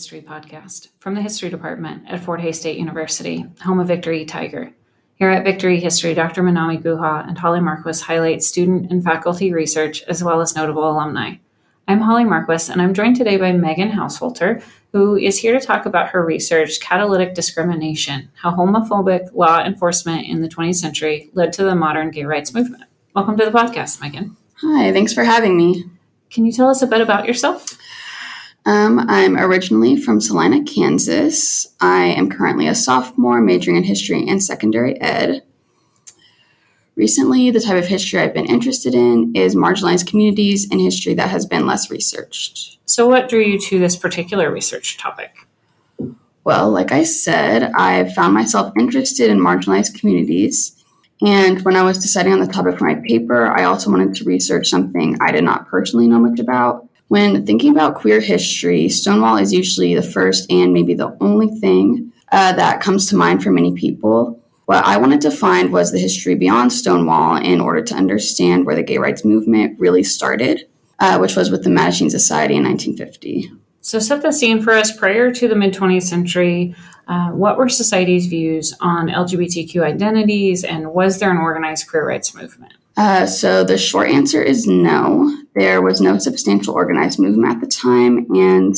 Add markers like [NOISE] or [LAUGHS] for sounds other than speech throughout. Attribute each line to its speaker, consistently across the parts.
Speaker 1: History podcast from the History Department at Fort Hays State University, home of Victor E. Tiger. Here at Victor E. History, Dr. Manami Guha and Hollie Marquess highlight student and faculty research as well as notable alumni. I'm Hollie Marquess, and I'm joined today by Megan Householter, who is here to talk about her research, Catalytic Discrimination How Homophobic Law Enforcement in the 20th Century Led to the Modern Gay Rights Movement. Welcome to the podcast, Megan.
Speaker 2: Hi, thanks for having me.
Speaker 1: Can you tell us a bit about yourself?
Speaker 2: Um, I'm originally from Salina, Kansas. I am currently a sophomore majoring in history and secondary ed. Recently, the type of history I've been interested in is marginalized communities and history that has been less researched.
Speaker 1: So, what drew you to this particular research topic?
Speaker 2: Well, like I said, I found myself interested in marginalized communities. And when I was deciding on the topic for my paper, I also wanted to research something I did not personally know much about, when thinking about queer history, Stonewall is usually the first and maybe the only thing uh, that comes to mind for many people. What I wanted to find was the history beyond Stonewall in order to understand where the gay rights movement really started, uh, which was with the Mattachine Society in 1950.
Speaker 1: So, set the scene for us prior to the mid 20th century. Uh, what were society's views on LGBTQ identities, and was there an organized queer rights movement?
Speaker 2: Uh, so the short answer is no. There was no substantial organized movement at the time, and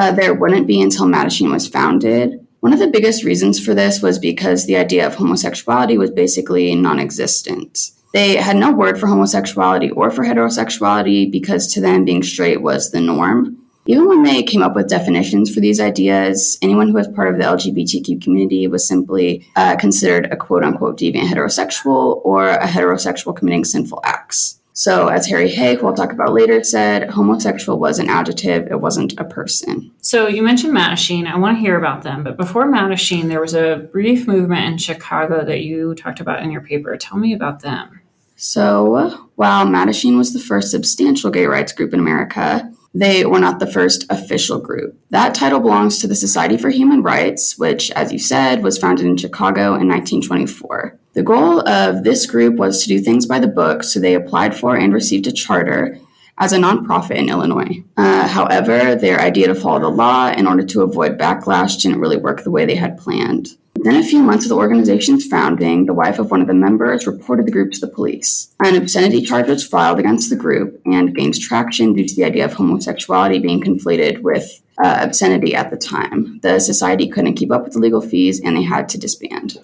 Speaker 2: uh, there wouldn't be until Mattachine was founded. One of the biggest reasons for this was because the idea of homosexuality was basically non existent. They had no word for homosexuality or for heterosexuality because to them being straight was the norm. Even when they came up with definitions for these ideas, anyone who was part of the LGBTQ community was simply uh, considered a quote unquote deviant heterosexual or a heterosexual committing sinful acts. So, as Harry Hay, who we'll talk about later, said, homosexual was an adjective, it wasn't a person.
Speaker 1: So, you mentioned Mattachine. I want to hear about them. But before Mattachine, there was a brief movement in Chicago that you talked about in your paper. Tell me about them.
Speaker 2: So, while Mattachine was the first substantial gay rights group in America, they were not the first official group. That title belongs to the Society for Human Rights, which, as you said, was founded in Chicago in 1924. The goal of this group was to do things by the book, so they applied for and received a charter as a nonprofit in Illinois. Uh, however, their idea to follow the law in order to avoid backlash didn't really work the way they had planned. Within a few months of the organization's founding, the wife of one of the members reported the group to the police. An obscenity charge was filed against the group and gained traction due to the idea of homosexuality being conflated with uh, obscenity at the time. The society couldn't keep up with the legal fees and they had to disband.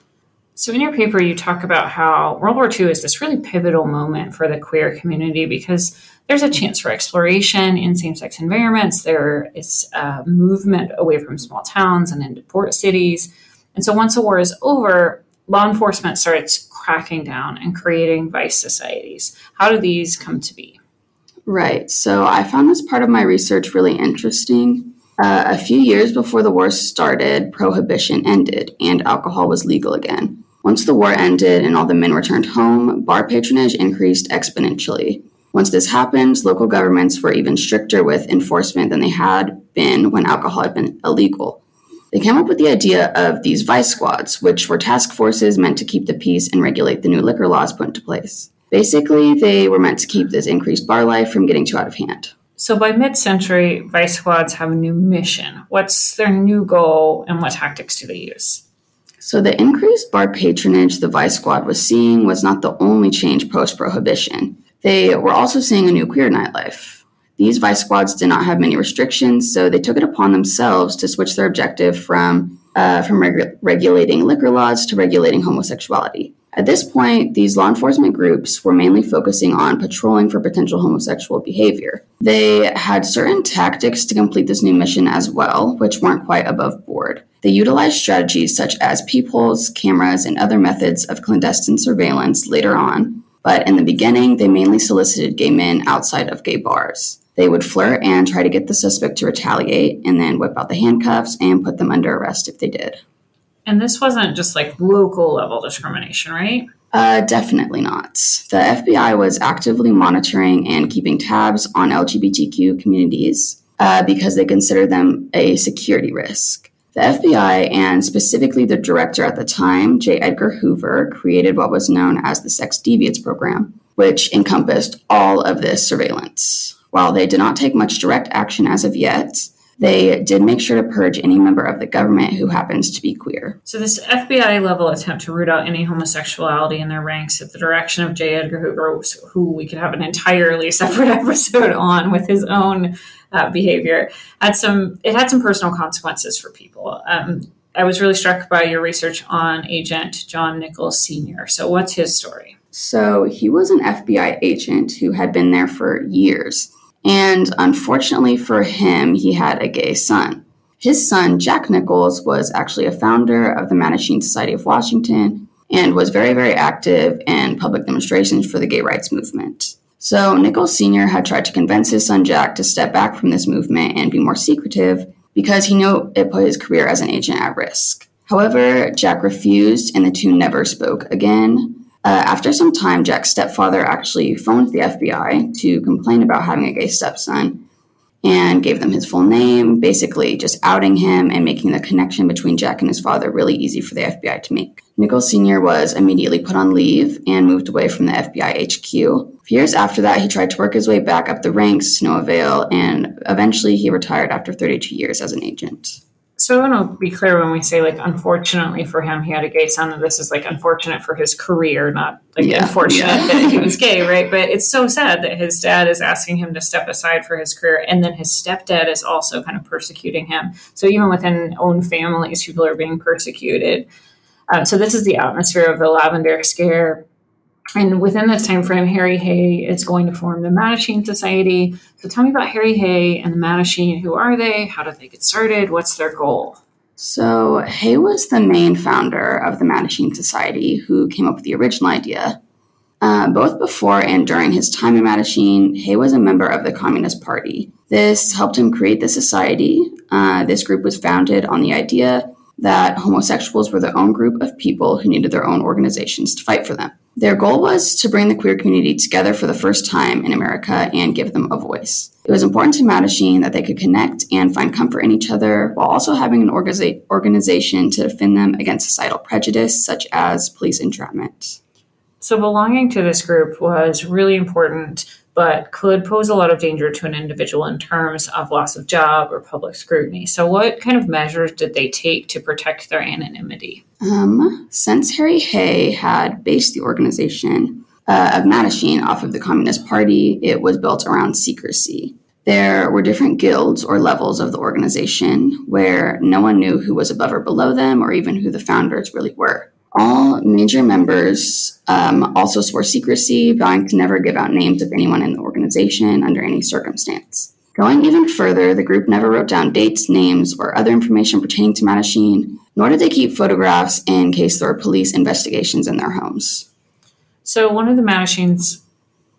Speaker 1: So, in your paper, you talk about how World War II is this really pivotal moment for the queer community because there's a chance for exploration in same sex environments. There is a movement away from small towns and into port cities. And so once the war is over, law enforcement starts cracking down and creating vice societies. How do these come to be?
Speaker 2: Right. So I found this part of my research really interesting. Uh, a few years before the war started, prohibition ended and alcohol was legal again. Once the war ended and all the men returned home, bar patronage increased exponentially. Once this happened, local governments were even stricter with enforcement than they had been when alcohol had been illegal. They came up with the idea of these vice squads, which were task forces meant to keep the peace and regulate the new liquor laws put into place. Basically, they were meant to keep this increased bar life from getting too out of hand.
Speaker 1: So by mid century, vice squads have a new mission. What's their new goal and what tactics do they use?
Speaker 2: So the increased bar patronage the vice squad was seeing was not the only change post prohibition. They were also seeing a new queer nightlife. These vice squads did not have many restrictions, so they took it upon themselves to switch their objective from uh, from reg- regulating liquor laws to regulating homosexuality. At this point, these law enforcement groups were mainly focusing on patrolling for potential homosexual behavior. They had certain tactics to complete this new mission as well, which weren't quite above board. They utilized strategies such as peepholes, cameras, and other methods of clandestine surveillance later on, but in the beginning, they mainly solicited gay men outside of gay bars. They would flirt and try to get the suspect to retaliate and then whip out the handcuffs and put them under arrest if they did.
Speaker 1: And this wasn't just like local level discrimination, right?
Speaker 2: Uh, definitely not. The FBI was actively monitoring and keeping tabs on LGBTQ communities uh, because they considered them a security risk. The FBI, and specifically the director at the time, J. Edgar Hoover, created what was known as the Sex Deviance Program, which encompassed all of this surveillance. While they did not take much direct action as of yet, They did make sure to purge any member of the government who happens to be queer.
Speaker 1: So, this FBI level attempt to root out any homosexuality in their ranks at the direction of J. Edgar Hoover, who we could have an entirely [LAUGHS] separate episode on with his own uh, behavior, had some. It had some personal consequences for people. Um, I was really struck by your research on Agent John Nichols Sr. So, what's his story?
Speaker 2: So, he was an FBI agent who had been there for years. And unfortunately for him, he had a gay son. His son, Jack Nichols, was actually a founder of the Mattachine Society of Washington and was very, very active in public demonstrations for the gay rights movement. So, Nichols Sr. had tried to convince his son Jack to step back from this movement and be more secretive because he knew it put his career as an agent at risk. However, Jack refused and the two never spoke again. Uh, after some time, Jack's stepfather actually phoned the FBI to complain about having a gay stepson and gave them his full name, basically just outing him and making the connection between Jack and his father really easy for the FBI to make. Nichols Sr. was immediately put on leave and moved away from the FBI HQ. Years after that, he tried to work his way back up the ranks to no avail, and eventually he retired after 32 years as an agent.
Speaker 1: So I want to be clear when we say like unfortunately for him he had a gay son that this is like unfortunate for his career, not like yeah, unfortunate yeah. that he was gay, right? But it's so sad that his dad is asking him to step aside for his career, and then his stepdad is also kind of persecuting him. So even within own families, people are being persecuted. Uh, so this is the atmosphere of the Lavender Scare and within this time frame, Harry Hay is going to form the Mattachine Society. So tell me about Harry Hay and the Mattachine. Who are they? How did they get started? What's their goal?
Speaker 2: So Hay was the main founder of the Mattachine Society who came up with the original idea. Uh, both before and during his time in Mattachine, Hay was a member of the Communist Party. This helped him create the society. Uh, this group was founded on the idea that homosexuals were their own group of people who needed their own organizations to fight for them. Their goal was to bring the queer community together for the first time in America and give them a voice. It was important to Mattachine that they could connect and find comfort in each other while also having an organiza- organization to defend them against societal prejudice, such as police entrapment.
Speaker 1: So, belonging to this group was really important but could pose a lot of danger to an individual in terms of loss of job or public scrutiny. So, what kind of measures did they take to protect their anonymity?
Speaker 2: Um, since Harry Hay had based the organization uh, of Mattachine off of the Communist Party, it was built around secrecy. There were different guilds or levels of the organization where no one knew who was above or below them or even who the founders really were. All major members um, also swore secrecy, vowing to never give out names of anyone in the organization under any circumstance. Going even further, the group never wrote down dates, names, or other information pertaining to Mattachine, nor did they keep photographs in case there were police investigations in their homes.
Speaker 1: So, one of the Mattachine's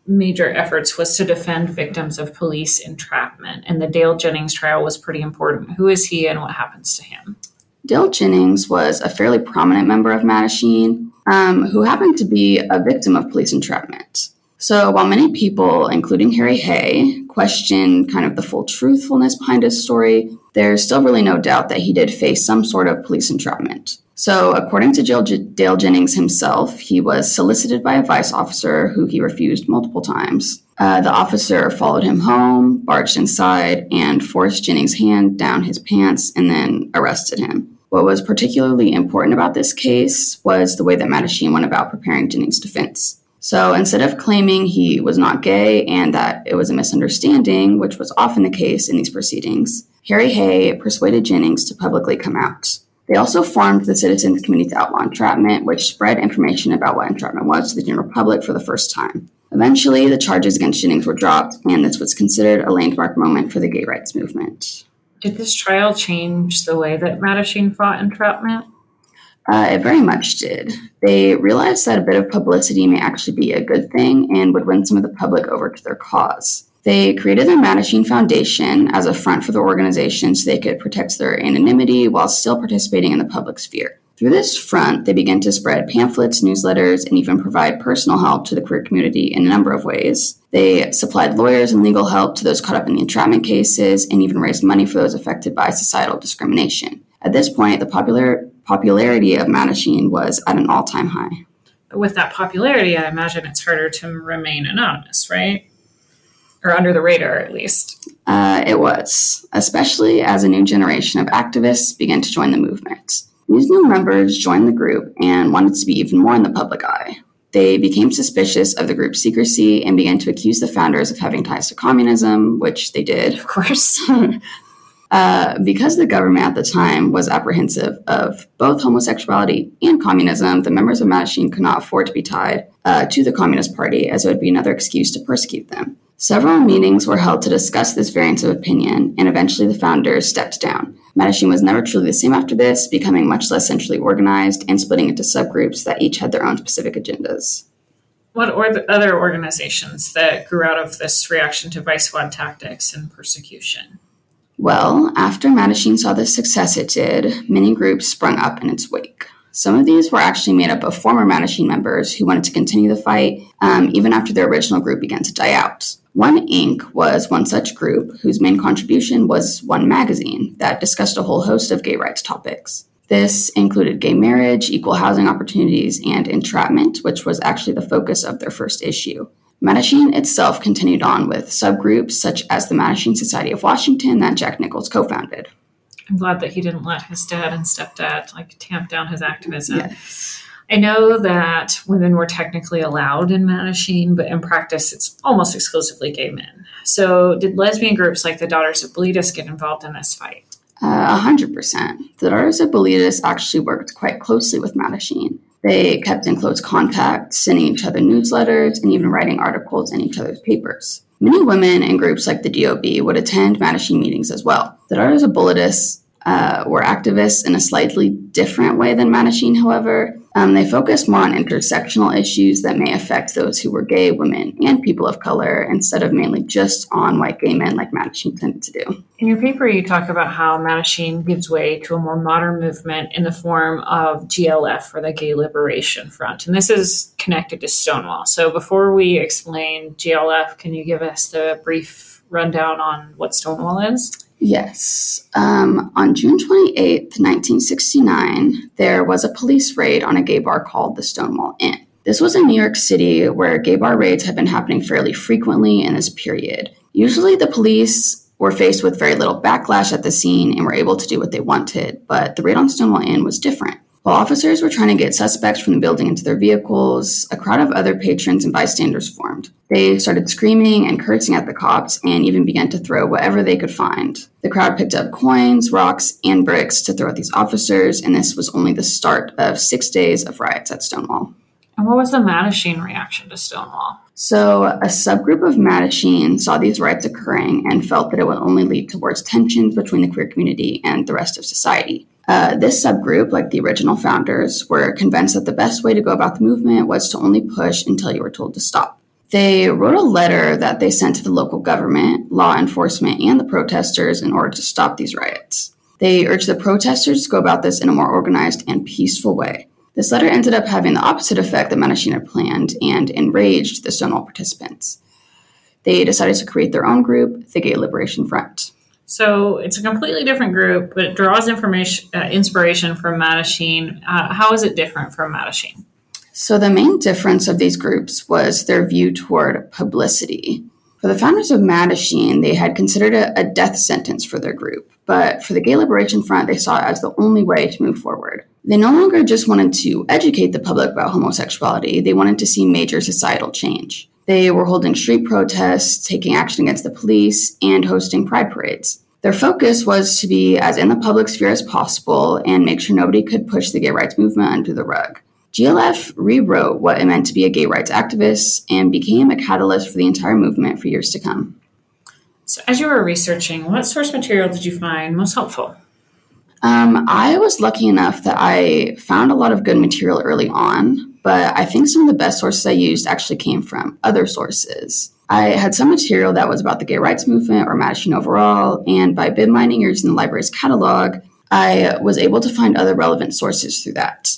Speaker 1: major efforts was to defend victims of police entrapment, and the Dale Jennings trial was pretty important. Who is he and what happens to him?
Speaker 2: Dale Jennings was a fairly prominent member of Mattachine um, who happened to be a victim of police entrapment. So while many people, including Harry Hay, question kind of the full truthfulness behind his story, there's still really no doubt that he did face some sort of police entrapment. So, according to Dale Jennings himself, he was solicited by a vice officer who he refused multiple times. Uh, the officer followed him home, barged inside, and forced Jennings' hand down his pants and then arrested him. What was particularly important about this case was the way that Mattachine went about preparing Jennings' defense. So instead of claiming he was not gay and that it was a misunderstanding, which was often the case in these proceedings, Harry Hay persuaded Jennings to publicly come out. They also formed the Citizens Committee to Outlaw Entrapment, which spread information about what entrapment was to the general public for the first time. Eventually, the charges against Jennings were dropped, and this was considered a landmark moment for the gay rights movement.
Speaker 1: Did this trial change the way that Mattachine fought entrapment?
Speaker 2: Uh, it very much did. They realized that a bit of publicity may actually be a good thing and would win some of the public over to their cause. They created the Mattachine Foundation as a front for the organization so they could protect their anonymity while still participating in the public sphere. Through this front, they began to spread pamphlets, newsletters, and even provide personal help to the queer community in a number of ways. They supplied lawyers and legal help to those caught up in the entrapment cases and even raised money for those affected by societal discrimination. At this point, the popular popularity of Mattachine was at an all-time high.
Speaker 1: But with that popularity, I imagine it's harder to remain anonymous, right? or under the radar at least.
Speaker 2: Uh, it was, especially as a new generation of activists began to join the movement. These new members joined the group and wanted to be even more in the public eye. They became suspicious of the group's secrecy and began to accuse the founders of having ties to communism, which they did.
Speaker 1: Of course. [LAUGHS]
Speaker 2: Uh, because the government at the time was apprehensive of both homosexuality and communism, the members of Mattachine could not afford to be tied uh, to the Communist Party, as it would be another excuse to persecute them. Several meetings were held to discuss this variance of opinion, and eventually the founders stepped down. Mattachine was never truly the same after this, becoming much less centrally organized and splitting into subgroups that each had their own specific agendas.
Speaker 1: What or the other organizations that grew out of this reaction to vice squad tactics and persecution?
Speaker 2: Well, after Mattachine saw the success it did, many groups sprung up in its wake. Some of these were actually made up of former Mattachine members who wanted to continue the fight um, even after their original group began to die out. One Inc. was one such group whose main contribution was one magazine that discussed a whole host of gay rights topics. This included gay marriage, equal housing opportunities, and entrapment, which was actually the focus of their first issue. Mattachine itself continued on with subgroups such as the Mattachine Society of Washington that Jack Nichols co-founded.
Speaker 1: I'm glad that he didn't let his dad and stepdad like tamp down his activism. Yes. I know that women were technically allowed in Mattachine, but in practice, it's almost exclusively gay men. So, did lesbian groups like the Daughters of Bilitis get involved in this fight?
Speaker 2: Uh, a hundred percent. The Daughters of Bilitis actually worked quite closely with Mattachine. They kept in close contact, sending each other newsletters and even writing articles in each other's papers. Many women in groups like the DOB would attend Mattachine meetings as well. The Daughters of Bilitis uh, were activists in a slightly different way than Mattachine, however. Um, they focused more on intersectional issues that may affect those who were gay, women, and people of color instead of mainly just on white gay men like Mattachine tended to do.
Speaker 1: In your paper, you talk about how Mattachine gives way to a more modern movement in the form of GLF, or the Gay Liberation Front. And this is connected to Stonewall. So before we explain GLF, can you give us the brief rundown on what Stonewall is?
Speaker 2: Yes. Um, on June 28th, 1969, there was a police raid on a gay bar called the Stonewall Inn. This was in New York City, where gay bar raids had been happening fairly frequently in this period. Usually, the police were faced with very little backlash at the scene and were able to do what they wanted, but the raid on Stonewall Inn was different. While officers were trying to get suspects from the building into their vehicles, a crowd of other patrons and bystanders formed. They started screaming and cursing at the cops and even began to throw whatever they could find. The crowd picked up coins, rocks, and bricks to throw at these officers, and this was only the start of six days of riots at Stonewall.
Speaker 1: And what was the Mattachine reaction to Stonewall?
Speaker 2: So, a subgroup of Mattachine saw these riots occurring and felt that it would only lead towards tensions between the queer community and the rest of society. Uh, this subgroup, like the original founders, were convinced that the best way to go about the movement was to only push until you were told to stop. They wrote a letter that they sent to the local government, law enforcement, and the protesters in order to stop these riots. They urged the protesters to go about this in a more organized and peaceful way. This letter ended up having the opposite effect that Mattachine had planned and enraged the Stonewall participants. They decided to create their own group, the Gay Liberation Front.
Speaker 1: So it's a completely different group, but it draws information, uh, inspiration from Mattachine. Uh, how is it different from Mattachine?
Speaker 2: So the main difference of these groups was their view toward publicity. For the founders of Mattachine, they had considered a, a death sentence for their group, but for the Gay Liberation Front, they saw it as the only way to move forward. They no longer just wanted to educate the public about homosexuality, they wanted to see major societal change. They were holding street protests, taking action against the police, and hosting pride parades. Their focus was to be as in the public sphere as possible and make sure nobody could push the gay rights movement under the rug. GLF rewrote what it meant to be a gay rights activist and became a catalyst for the entire movement for years to come.
Speaker 1: So, as you were researching, what source material did you find most helpful?
Speaker 2: Um, I was lucky enough that I found a lot of good material early on, but I think some of the best sources I used actually came from other sources. I had some material that was about the gay rights movement or Mattachine overall, and by bib mining or using the library's catalog, I was able to find other relevant sources through that.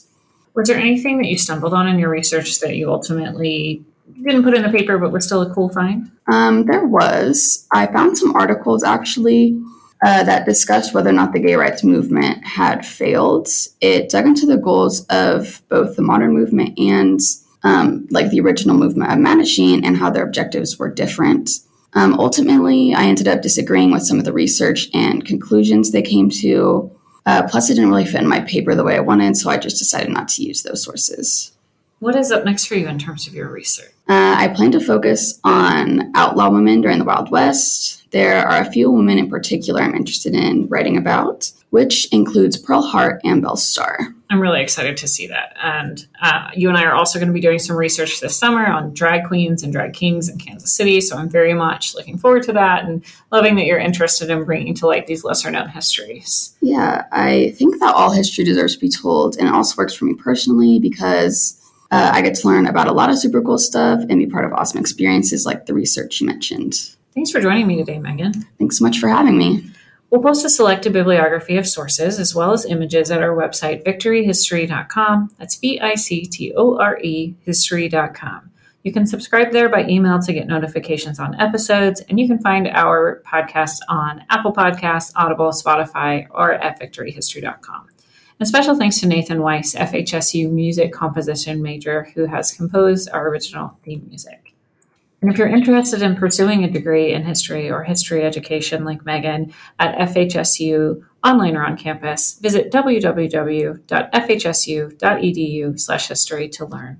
Speaker 1: Was there anything that you stumbled on in your research that you ultimately didn't put in the paper but was still a cool find?
Speaker 2: Um, there was. I found some articles actually uh, that discussed whether or not the gay rights movement had failed. It dug into the goals of both the modern movement and um, like the original movement of Mattachine and how their objectives were different. Um, ultimately, I ended up disagreeing with some of the research and conclusions they came to. Uh, plus, it didn't really fit in my paper the way I wanted, so I just decided not to use those sources.
Speaker 1: What is up next for you in terms of your research?
Speaker 2: Uh, I plan to focus on outlaw women during the Wild West. There are a few women in particular I'm interested in writing about, which includes Pearl Hart and Belle Starr.
Speaker 1: I'm really excited to see that. And uh, you and I are also going to be doing some research this summer on drag queens and drag kings in Kansas City. So I'm very much looking forward to that and loving that you're interested in bringing to light these lesser known histories.
Speaker 2: Yeah, I think that all history deserves to be told. And it also works for me personally because uh, I get to learn about a lot of super cool stuff and be part of awesome experiences like the research you mentioned.
Speaker 1: Thanks for joining me today, Megan.
Speaker 2: Thanks so much for having me.
Speaker 1: We'll post a selected bibliography of sources as well as images at our website, victorehistory.com. That's V I C T O R E history.com. You can subscribe there by email to get notifications on episodes, and you can find our podcast on Apple Podcasts, Audible, Spotify, or at victorehistory.com. And special thanks to Nathan Weiss, FHSU music composition major, who has composed our original theme music. And if you're interested in pursuing a degree in history or history education like Megan at FHSU online or on campus, visit www.fhsu.edu slash history to learn.